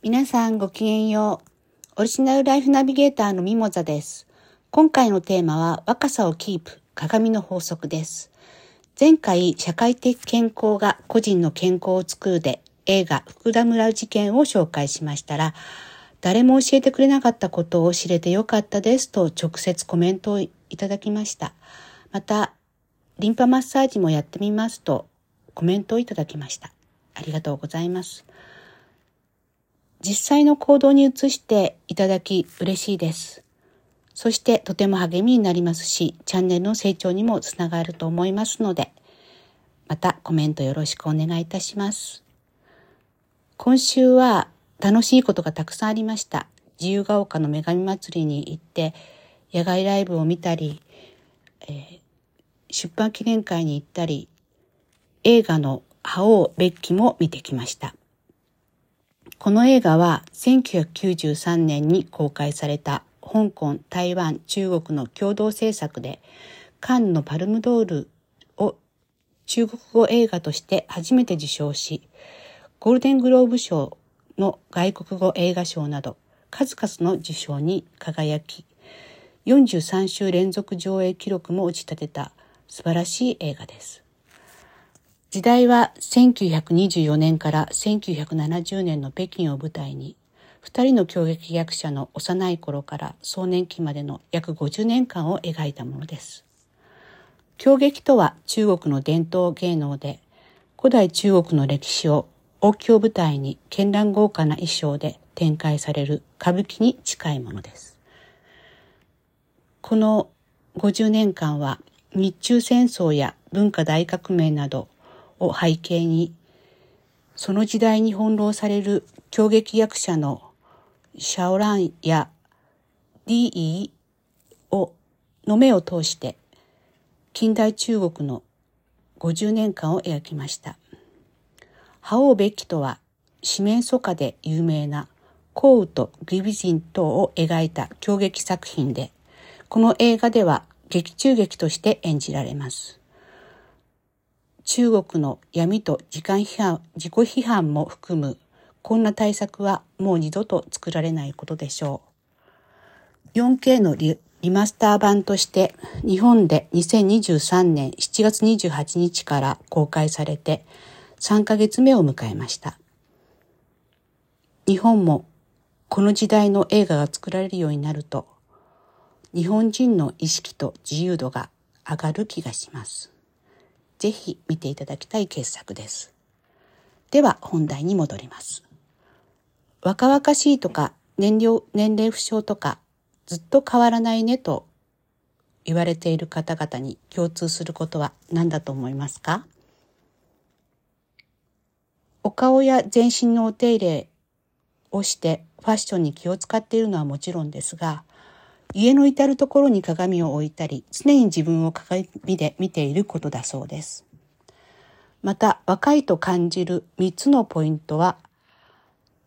皆さんごきげんよう。オリジナルライフナビゲーターのミモザです。今回のテーマは若さをキープ、鏡の法則です。前回、社会的健康が個人の健康を作るで映画福田村事件を紹介しましたら、誰も教えてくれなかったことを知れてよかったですと直接コメントをいただきました。また、リンパマッサージもやってみますとコメントをいただきました。ありがとうございます。実際の行動に移していただき嬉しいです。そしてとても励みになりますし、チャンネルの成長にもつながると思いますので、またコメントよろしくお願いいたします。今週は楽しいことがたくさんありました。自由が丘の女神祭りに行って、野外ライブを見たり、えー、出版記念会に行ったり、映画の覇王ベッキも見てきました。この映画は1993年に公開された香港、台湾、中国の共同制作で、カンのパルムドールを中国語映画として初めて受賞し、ゴールデングローブ賞の外国語映画賞など数々の受賞に輝き、43週連続上映記録も打ち立てた素晴らしい映画です。時代は1924年から1970年の北京を舞台に、二人の狂劇役者の幼い頃から壮年期までの約50年間を描いたものです。狂劇とは中国の伝統芸能で、古代中国の歴史を王宮舞台に絢爛豪華な衣装で展開される歌舞伎に近いものです。この50年間は日中戦争や文化大革命などを背景に、その時代に翻弄される狂劇役者のシャオランやディーをの目を通して近代中国の50年間を描きました。覇王べきとは四面楚歌で有名な降雨とギビジン等を描いた狂劇作品で、この映画では劇中劇として演じられます。中国の闇と時間批判、自己批判も含むこんな対策はもう二度と作られないことでしょう。4K のリマスター版として日本で2023年7月28日から公開されて3ヶ月目を迎えました。日本もこの時代の映画が作られるようになると日本人の意識と自由度が上がる気がします。ぜひ見ていただきたい傑作です。では本題に戻ります。若々しいとか年齢年齢不詳とかずっと変わらないねと言われている方々に共通することは何だと思いますか？お顔や全身のお手入れをしてファッションに気を使っているのはもちろんですが家の至るところに鏡を置いたり、常に自分を鏡で見ていることだそうです。また、若いと感じる3つのポイントは、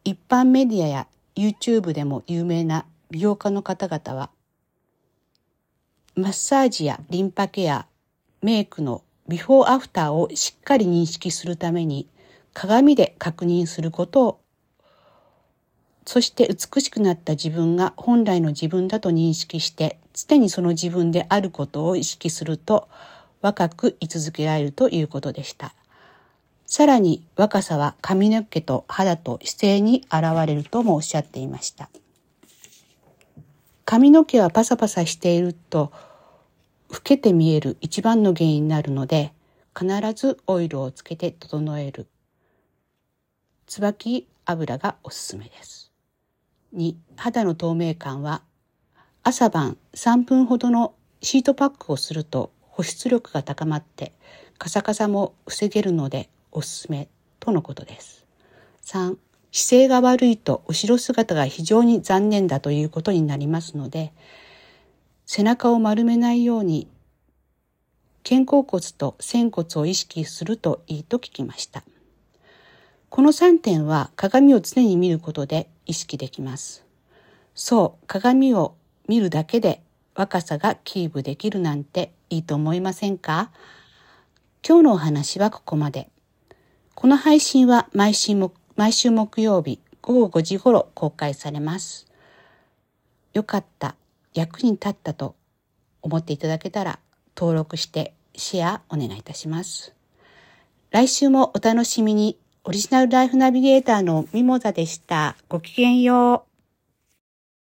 一般メディアや YouTube でも有名な美容家の方々は、マッサージやリンパケア、メイクのビフォーアフターをしっかり認識するために、鏡で確認することをそして美しくなった自分が本来の自分だと認識して常にその自分であることを意識すると若く居続けられるということでした。さらに若さは髪の毛と肌と姿勢に現れるともおっしゃっていました。髪の毛はパサパサしていると老けて見える一番の原因になるので必ずオイルをつけて整える椿油がおすすめです。2肌の透明感は朝晩3分ほどのシートパックをすると保湿力が高まってカサカサも防げるのでおすすめとのことです。3姿勢が悪いと後ろ姿が非常に残念だということになりますので背中を丸めないように肩甲骨と仙骨を意識するといいと聞きました。この3点は鏡を常に見ることで意識できます。そう、鏡を見るだけで若さがキープできるなんていいと思いませんか？今日のお話はここまで。この配信は毎週毎週木曜日午後5時頃公開されます。よかった、役に立ったと思っていただけたら登録してシェアお願いいたします。来週もお楽しみに。オリジナルライフナビゲーターのミモザでした。ごきげんよう。